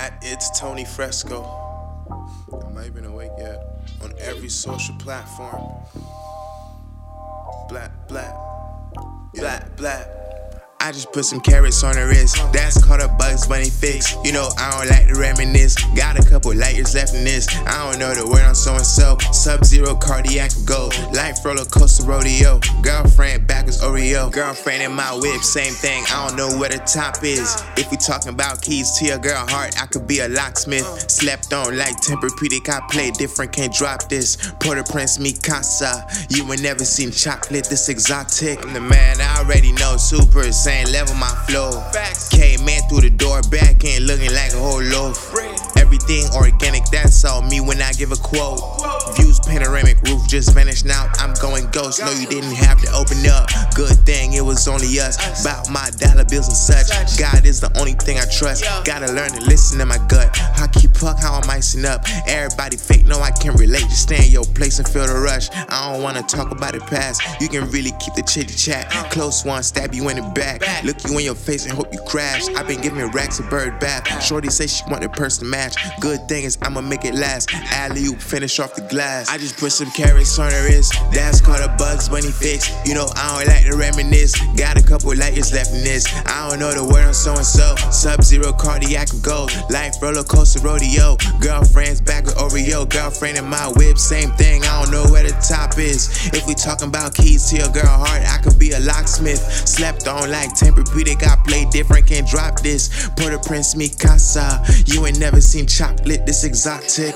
At it's Tony Fresco. I'm not even awake yet. On every social platform. Black, black, black, black. I just put some carrots on the wrist. That's fix. You know, I don't like to reminisce. Got a couple light years left in this. I don't know the word on so and so. Sub zero cardiac gold. Life roller coaster rodeo. Girlfriend back is Oreo. Girlfriend in my whip, same thing. I don't know where the top is. If we talking about keys to your girl heart, I could be a locksmith. Slept on like Tempur-Pedic. I play different, can't drop this. Port-au-Prince, mi casa. You ain't never seen chocolate this exotic. I'm the man I already know. Super same level, my flow. Came in through the door, back in looking like a whole loaf. Everything organic, that's all me when I give a quote. Views panoramic roof just vanished now. I'm going ghost. No, you didn't have to open up. Good thing it was only us. About my dollar bills and such. God is the only thing I trust. Gotta learn to listen to my gut. How keep puck, how I'm icing up. Everybody fake, no, I can relate. Just stay in your place and feel the rush. I don't wanna talk about the past. You can really keep the chitty chat. Close one, stab you in the back. Look you in your face and hope you crash. I've been giving racks a bird bath. Shorty say she want the person to match. Good thing is I'ma make it last. Alley oop, finish off the glass. I just put some carrots on her wrist. That's called a Bugs Bunny fix. You know I don't like to reminisce. Got a couple light years left in this. I don't know the word on so and so. Sub zero cardiac gold. Life roller coaster rodeo. Girlfriends back with Oreo. Girlfriend in my whip, same thing. I don't know where the top is. If we talking about keys to your girl heart, I could be a locksmith. Slept on like Tempur-Pedic. I play different, can't drop this. Port-au-Prince, mi casa. You ain't never seen chocolate this exotic.